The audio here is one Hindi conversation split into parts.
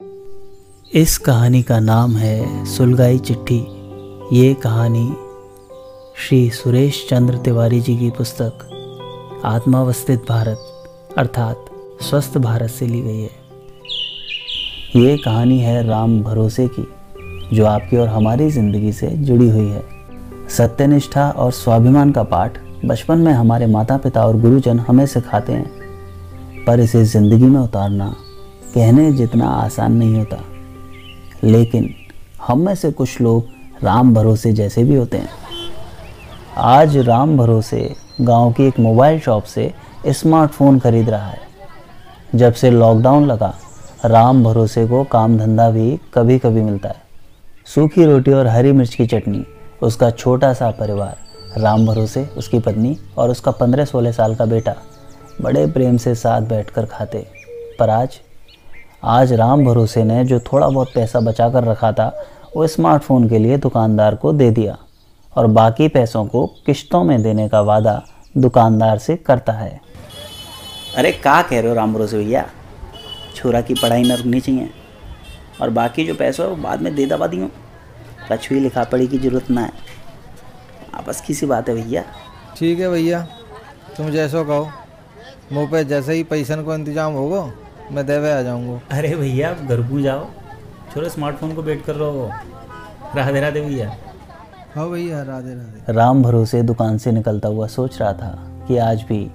इस कहानी का नाम है सुलगाई चिट्ठी। ये कहानी श्री सुरेश चंद्र तिवारी जी की पुस्तक, आत्मावस्थित भारत, अर्थात स्वस्थ भारत से ली गई है। ये कहानी है राम भरोसे की, जो आपकी और हमारी ज़िंदगी से जुड़ी हुई है। सत्यनिष्ठा और स्वाभिमान का पाठ बचपन में हमारे माता पिता और गुरुजन हमें सिखाते हैं, पर इसे ज़िंदगी में उतारना कहने जितना आसान नहीं होता। लेकिन हम में से कुछ लोग राम भरोसे जैसे भी होते हैं। आज राम भरोसे गाँव की एक मोबाइल शॉप से स्मार्टफ़ोन खरीद रहा है। जब से लॉकडाउन लगा, राम भरोसे को काम धंधा भी कभी कभी मिलता है। सूखी रोटी और हरी मिर्च की चटनी, उसका छोटा सा परिवार, राम भरोसे, उसकी पत्नी और उसका पंद्रह सोलह साल का बेटा, बड़े प्रेम से साथ बैठकर खाते। पर आज आज राम भरोसे ने जो थोड़ा बहुत पैसा बचा कर रखा था वो स्मार्टफ़ोन के लिए दुकानदार को दे दिया और बाकी पैसों को किश्तों में देने का वादा दुकानदार से करता है। अरे का कह रहे हो राम भरोसे भैया? छोरा की पढ़ाई न रुकनी चाहिए और बाकी जो पैसा है वो बाद में दे दबा दी हूँ। कछुई लिखा पढ़ी की ज़रूरत ना है। आपस की सी बात है भैया। ठीक है भैया तुम जैसो कहो। मुँह पे जैसे ही पैसन को इंतज़ाम होगा मैं देवे आ जाऊँगा। अरे भैया आप घर को जाओ। छोड़ो स्मार्टफ़ोन को वेट कर रहो। हो राधे राधे भैया। हाँ भैया राधे राधे। राम भरोसे दुकान से निकलता हुआ सोच रहा था कि आज भी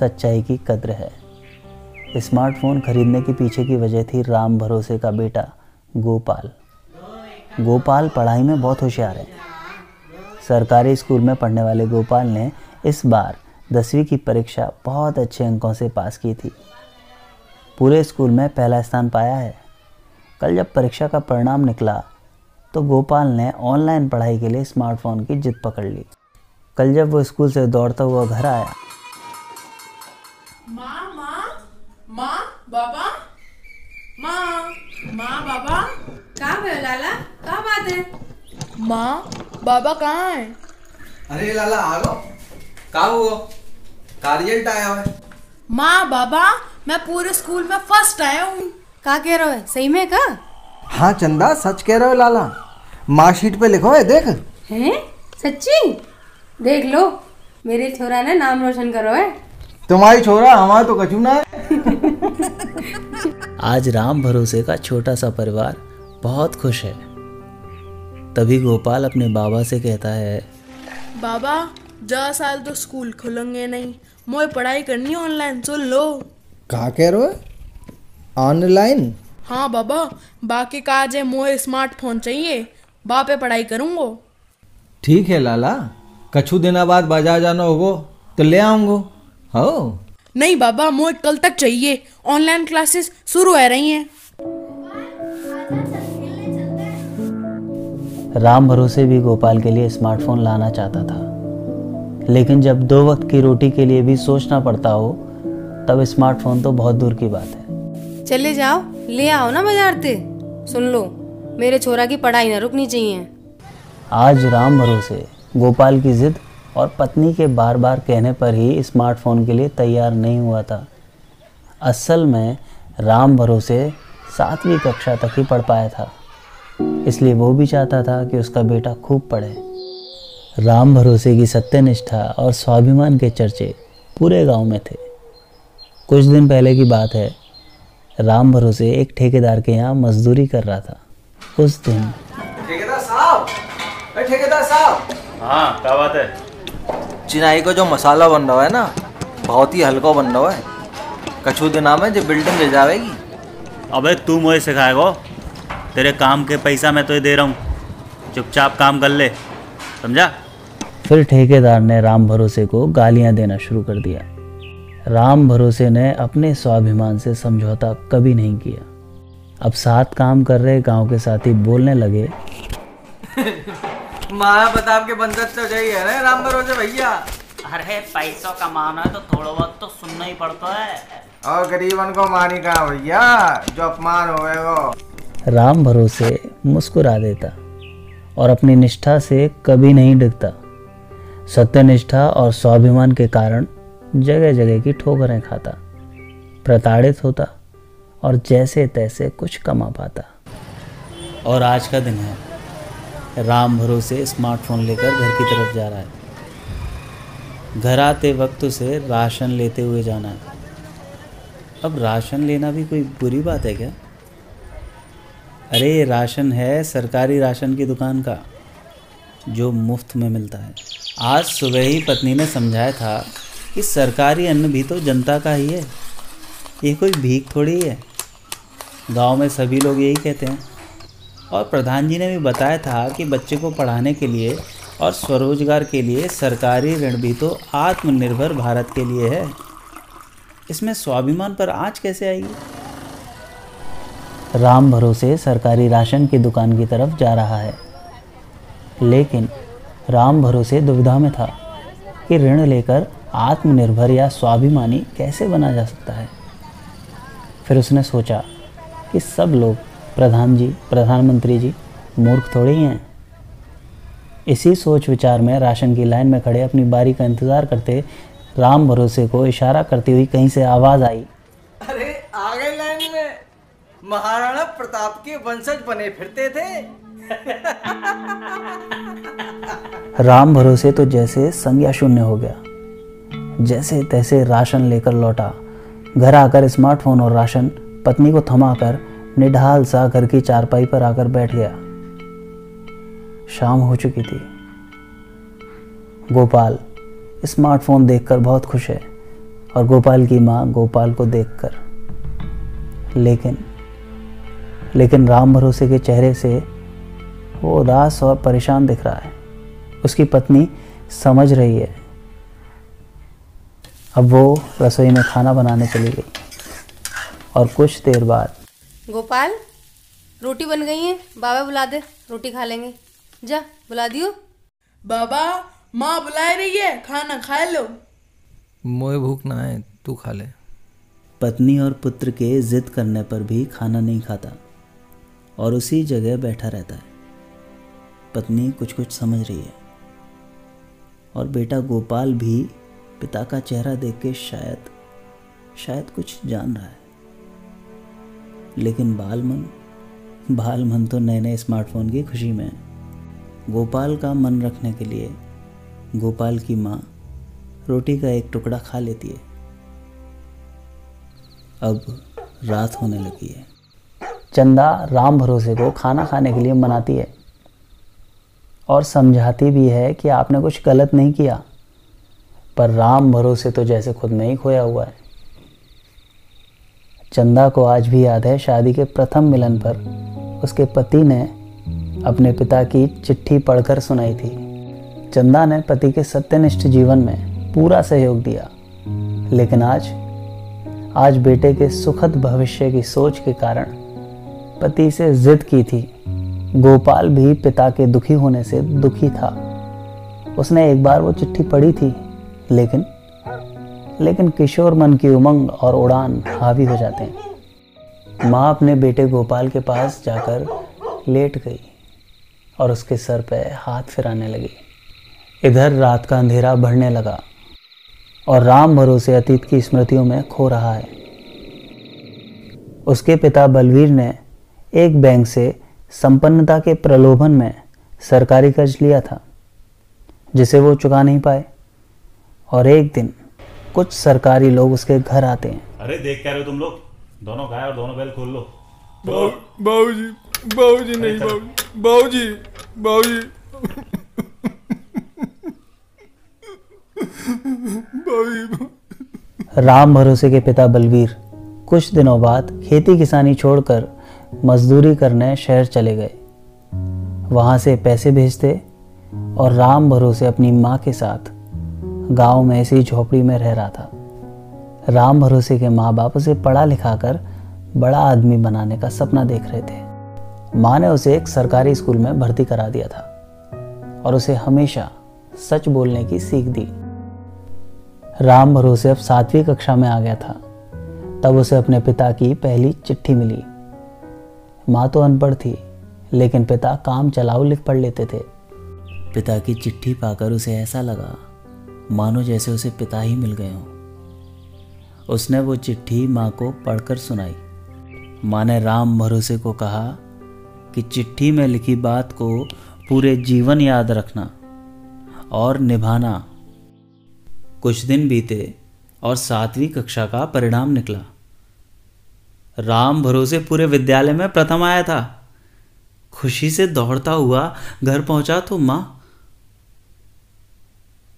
सच्चाई की कद्र है। स्मार्टफ़ोन खरीदने के पीछे की वजह थी राम भरोसे का बेटा गोपाल। गोपाल पढ़ाई में बहुत होशियार है। सरकारी स्कूल में पढ़ने वाले गोपाल ने इस बार दसवीं की परीक्षा बहुत अच्छे अंकों से पास की थी। पूरे स्कूल में पहला स्थान पाया है। कल जब परीक्षा का परिणाम निकला तो गोपाल ने ऑनलाइन पढ़ाई के लिए स्मार्टफ़ोन की जिद पकड़ ली। कल जब वो स्कूल से दौड़ता हुआ घर आया। माँ माँ माँ बाबा माँ माँ बाबा। कहाँ लाला? कहाँ बात है? माँ बाबा कहाँ है? अरे लाला आ गो। का हुआ? का रिज़ल्ट आया है। माँ बाबा मैं पूरे स्कूल में फ़र्स्ट आया हूँ। का कह रहे हो? सही में का? हाँ चंदा सच कह रहे हो लाला। मार्कशीट पे लिखो है देख। हैं? सच्ची? देख लो मेरे छोरा ने नाम रोशन करो है। तुम्हारी छोरा हमारा तो कचू ना है। आज राम भरोसे का छोटा सा परिवार बहुत खुश है। तभी गोपाल अपने बाबा से कहता है बाबा जा साल तो स्कूल खुलेंगे नहीं। मोए पढ़ाई करनी है ऑनलाइन सुन लो। कहा कह रहे हो? ऑनलाइन हाँ बाबा बाकी काज है मोए स्मार्टफ़ोन चाहिए। बापे पढ़ाई करूँगो। ठीक है लाला कछु दिना बाद बाज़ार जाना होगो तो ले आऊंगो। हो? नहीं बाबा मोए कल तक चाहिए। ऑनलाइन क्लासेस शुरू हो है रही हैं। राम भरोसे भी गोपाल के लिए स्मार्टफ़ोन लाना चाहता था। लेकिन जब दो वक्त की रोटी के लिए भी सोचना पड़ता हो तब स्मार्टफ़ोन तो बहुत दूर की बात है। चले जाओ ले आओ ना बाज़ार से। सुन लो मेरे छोरा की पढ़ाई ना रुकनी चाहिए। आज राम भरोसे गोपाल की जिद और पत्नी के बार बार कहने पर ही स्मार्टफ़ोन के लिए तैयार नहीं हुआ था। असल में राम भरोसे सातवीं कक्षा तक ही पढ़ पाया था। इसलिए वो भी चाहता था कि उसका बेटा खूब पढ़े। राम भरोसे की सत्यनिष्ठा और स्वाभिमान के चर्चे पूरे गाँव में थे। कुछ दिन पहले की बात है। राम भरोसे एक ठेकेदार के यहाँ मजदूरी कर रहा था। उस दिन ठेकेदार साहब ठेकेदार साहब। हाँ क्या बात है? चिनाई का जो मसाला बन रहा है ना बहुत ही हल्का बन रहा है। कछु दिना में जो बिल्डिंग ले जाएगी। अबे तू मुझे सिखाएगो। तेरे काम के पैसा मैं तुझे दे रहा हूँ। चुपचाप काम कर ले। समझा? फिर ठेकेदार ने राम भरोसे को गालियाँ देना शुरू कर दिया। राम भरोसे ने अपने स्वाभिमान से समझौता कभी नहीं किया। अब साथ काम कर रहे गाँव के साथी बोलने लगे माया प्रताप के बंदर तो चाहिए ना राम भरोसे भैया। अरे पैसों कमाना है तो थोड़ा बहुत तो सुनना ही पड़ता है। और गरीबन को मारी कहा भैया? जो अपमान होएगो राम भरोसे मुस्कुरा देता और अपनी निष्ठा से कभी नहीं डिगता सत्यनिष्ठा और स्वाभिमान के कारण जगह जगह की ठोकरें खाता, प्रताड़ित होता और जैसे तैसे कुछ कमा पाता। और आज का दिन है। राम भरोसे स्मार्टफ़ोन लेकर घर की तरफ़ जा रहा है। घर आते वक्त उसे राशन लेते हुए जाना है। अब राशन लेना भी कोई बुरी बात है क्या? अरे राशन है सरकारी राशन की दुकान का, जो मुफ़्त में मिलता है। आज सुबह ही पत्नी ने समझाया था कि सरकारी अन्न भी तो जनता का ही है। ये कोई भीख थोड़ी है गाँव में सभी लोग यही कहते हैं। और प्रधान जी ने भी बताया था कि बच्चे को पढ़ाने के लिए और स्वरोजगार के लिए सरकारी ऋण भी तो आत्मनिर्भर भारत के लिए है। इसमें स्वाभिमान पर आँच कैसे आएगी? राम भरोसे सरकारी राशन की दुकान की तरफ़ जा रहा है। लेकिन राम भरोसे दुविधा में था कि ऋण लेकर आत्मनिर्भर या स्वाभिमानी कैसे बना जा सकता है? फिर उसने सोचा कि सब लोग प्रधान जी प्रधानमंत्री जी मूर्ख थोड़े ही हैं। इसी सोच विचार में राशन की लाइन में खड़े अपनी बारी का इंतज़ार करते राम भरोसे को इशारा करती हुई कहीं से आवाज़ आई। अरे आ गए लाइन में। महाराणा प्रताप के वंशज बने फिरते थे। राम भरोसे तो जैसे संज्ञा शून्य हो गया। जैसे तैसे राशन लेकर लौटा। घर आकर स्मार्टफ़ोन और राशन, पत्नी को थमाकर निढाल सा घर की चारपाई पर आकर बैठ गया। शाम हो चुकी थी। गोपाल, स्मार्टफ़ोन देखकर बहुत खुश है और गोपाल की माँ गोपाल को देखकर। लेकिन लेकिन राम भरोसे के चेहरे से वो उदास और परेशान दिख रहा है। उसकी पत्नी समझ रही है। अब वो रसोई में खाना बनाने चली गई। और कुछ देर बाद गोपाल रोटी बन गई है। बाबा बुला दे रोटी खा लेंगे। जा बुला दियो। बाबा माँ बुला रही है। खाना खा लो। मोए भूख ना है तू खा ले। पत्नी और पुत्र के जिद करने पर भी खाना नहीं खाता और उसी जगह बैठा रहता है। पत्नी कुछ कुछ समझ रही है और बेटा गोपाल भी पिता का चेहरा देख के शायद शायद कुछ जान रहा है। लेकिन बाल मन बाल मन तो नए नए स्मार्टफ़ोन की खुशी में है। गोपाल का मन रखने के लिए गोपाल की माँ रोटी का एक टुकड़ा खा लेती है। अब रात होने लगी है। चंदा राम भरोसे को खाना खाने के लिए मनाती है और समझाती भी है कि आपने कुछ गलत नहीं किया। पर राम भरोसे तो जैसे खुद में ही खोया हुआ है। चंदा को आज भी याद है शादी के प्रथम मिलन पर। उसके पति ने अपने पिता की चिट्ठी पढ़कर सुनाई थी। चंदा ने पति के सत्यनिष्ठ जीवन में पूरा सहयोग दिया। लेकिन आज आज बेटे के सुखद भविष्य की सोच के कारण पति से जिद की थी। गोपाल भी पिता के दुखी होने से दुखी था। उसने एक बार वो चिट्ठी पढ़ी थी। लेकिन लेकिन किशोर मन की उमंग और उड़ान हावी हो जाते हैं। माँ अपने बेटे गोपाल के पास जाकर लेट गई और उसके सर पे हाथ फिराने लगी। इधर रात का अंधेरा बढ़ने लगा और राम भरोसे अतीत की स्मृतियों में खो रहा है। उसके पिता बलवीर ने एक बैंक से संपन्नता के प्रलोभन में सरकारी कर्ज लिया था, जिसे वो चुका नहीं पाए। और एक दिन कुछ सरकारी लोग उसके घर आते हैं। अरे देख क्या रहे हो तुम लोग? दोनों गाय और दोनों बैल खोल लो। बाबूजी बाबूजी नहीं बाबूजी बाबूजी बाबूजी राम भरोसे के पिता बलवीर कुछ दिनों बाद खेती किसानी छोड़कर मजदूरी करने शहर चले गए। वहाँ से पैसे भेजते और राम भरोसे अपनी माँ के साथ गाँव में ऐसी झोपड़ी में रह रहा था। राम भरोसे के माँ बाप उसे पढ़ा लिखा कर बड़ा आदमी बनाने का सपना देख रहे थे। माँ ने उसे एक सरकारी स्कूल में भर्ती करा दिया था और उसे हमेशा सच बोलने की सीख दी। राम भरोसे अब सातवीं कक्षा में आ गया था। तब उसे अपने पिता की पहली चिट्ठी मिली। माँ तो अनपढ़ थी, लेकिन पिता काम चलाऊ लिख पढ़ लेते थे। पिता की चिट्ठी पाकर उसे ऐसा लगा मानो जैसे उसे पिता ही मिल गए हों। उसने वो चिट्ठी माँ को पढ़कर सुनाई। माँ ने राम भरोसे को कहा कि चिट्ठी में लिखी बात को पूरे जीवन याद रखना और निभाना। कुछ दिन बीते और सातवीं कक्षा का परिणाम निकला। राम भरोसे पूरे विद्यालय में प्रथम आया था। खुशी से दौड़ता हुआ घर पहुँचा तो माँ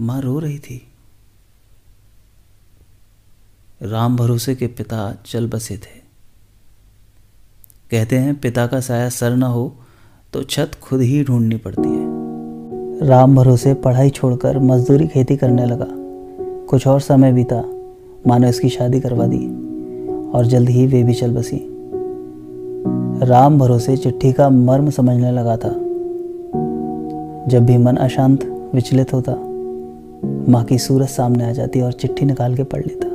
माँ रो रही थी। राम भरोसे के पिता चल बसे थे। कहते हैं, पिता का साया सर न हो तो छत खुद ही ढूंढनी पड़ती है। राम भरोसे पढ़ाई छोड़कर मजदूरी खेती करने लगा। कुछ और समय बीता, माँ ने उसकी शादी करवा दी और जल्द ही वे भी चल बसी। राम भरोसे चिट्ठी का मर्म समझने लगा था। जब भी मन अशांत, विचलित होता माँ की सूरत सामने आ जाती और चिट्ठी निकाल के पढ़ लेता।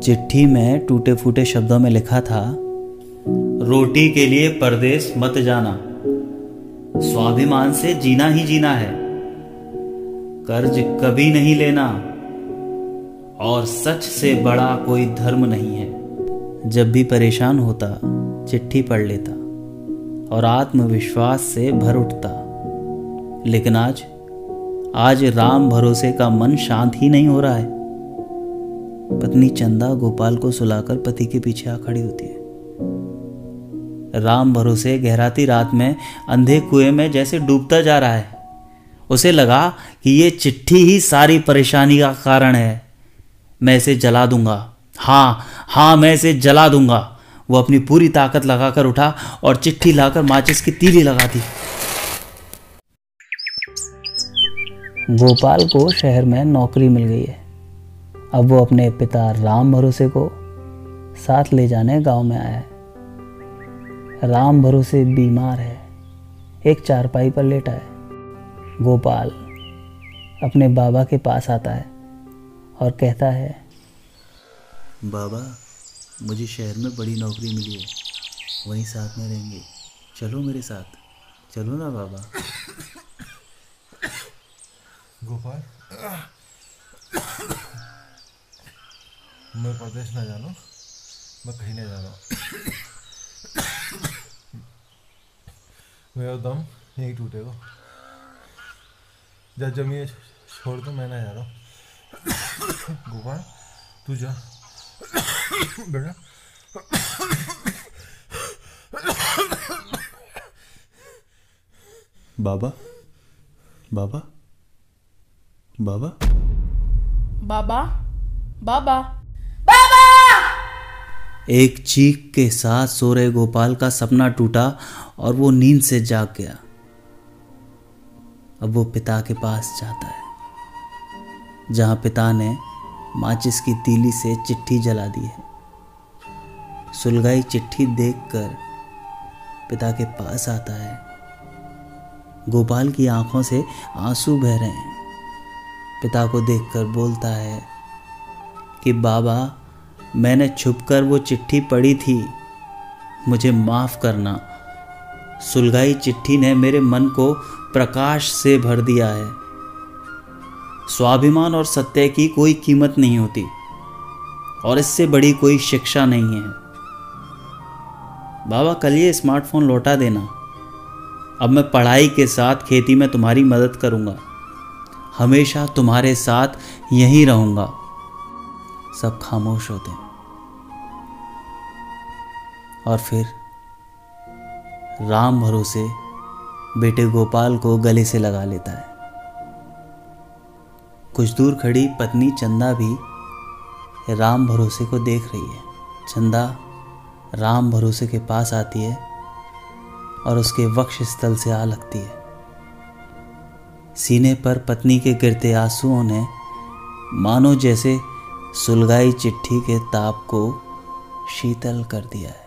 चिट्ठी में टूटे फूटे शब्दों में लिखा था, रोटी के लिए परदेश मत जाना। स्वाभिमान से जीना ही जीना है। कर्ज कभी नहीं लेना। और सच से बड़ा कोई धर्म नहीं है। जब भी परेशान होता, चिट्ठी पढ़ लेता और आत्मविश्वास से भर उठता। लेकिन आज आज राम भरोसे का मन शांत ही नहीं हो रहा है। पत्नी चंदा गोपाल को सुलाकर पति के पीछे आ खड़ी होती है। राम भरोसे गहराती रात में अंधे कुएँ में जैसे डूबता जा रहा है। उसे लगा कि ये चिट्ठी ही सारी परेशानी का कारण है। मैं इसे जला दूँगा। हाँ हाँ मैं इसे जला दूँगा। वो अपनी पूरी ताकत लगाकर उठा और चिट्ठी लाकर माचिस की तीली लगा दी। गोपाल को शहर में नौकरी मिल गई है। अब वो अपने पिता राम भरोसे को साथ ले जाने गाँव में आया है। राम भरोसे बीमार है, एक चारपाई पर लेटा है। गोपाल अपने बाबा के पास आता है और कहता है, बाबा, मुझे शहर में बड़ी नौकरी मिली है, वहीं साथ में रहेंगे। चलो मेरे साथ। चलो ना बाबा। गोपाल। मैं प्रदेश ना जानो, मैं कहीं नहीं जा रहा मेरा दम यही टूटेगा। जब ये छोड़ दो, मैं ना जा रहा गोपाल, तू जा। बेटा। बाबा बाबा। बाबा? बाबा? बाबा? बाबा! एक चीख के साथ सो रहे गोपाल का सपना टूटा और वो नींद से जाग गया। अब वो पिता के पास जाता है जहाँ पिता ने माचिस की तीली से चिट्ठी जला दी है। सुलगाई चिट्ठी देखकर पिता के पास आता है। गोपाल की आँखों से आँसू बह रहे हैं। पिता को देखकर बोलता है कि बाबा, मैंने छुपकर वो चिट्ठी पढ़ी थी। मुझे माफ़ करना। सुलगाई चिट्ठी ने मेरे मन को प्रकाश से भर दिया है। स्वाभिमान और सत्य की कोई कीमत नहीं होती, और इससे बड़ी कोई शिक्षा नहीं है। बाबा, कल ये स्मार्टफ़ोन लौटा देना। अब मैं पढ़ाई के साथ खेती में तुम्हारी मदद करूँगा। हमेशा तुम्हारे साथ यहीं रहूँगा। सब खामोश होते हैं। और फिर राम भरोसे बेटे गोपाल को गले से लगा लेता है। कुछ दूर खड़ी पत्नी चंदा भी राम भरोसे को देख रही है। चंदा राम भरोसे के पास आती है और उसके वक्ष स्थल से आ लगती है। सीने पर पत्नी के गिरते आंसुओं ने मानो जैसे सुलगाई चिट्ठी के ताप को शीतल कर दिया है।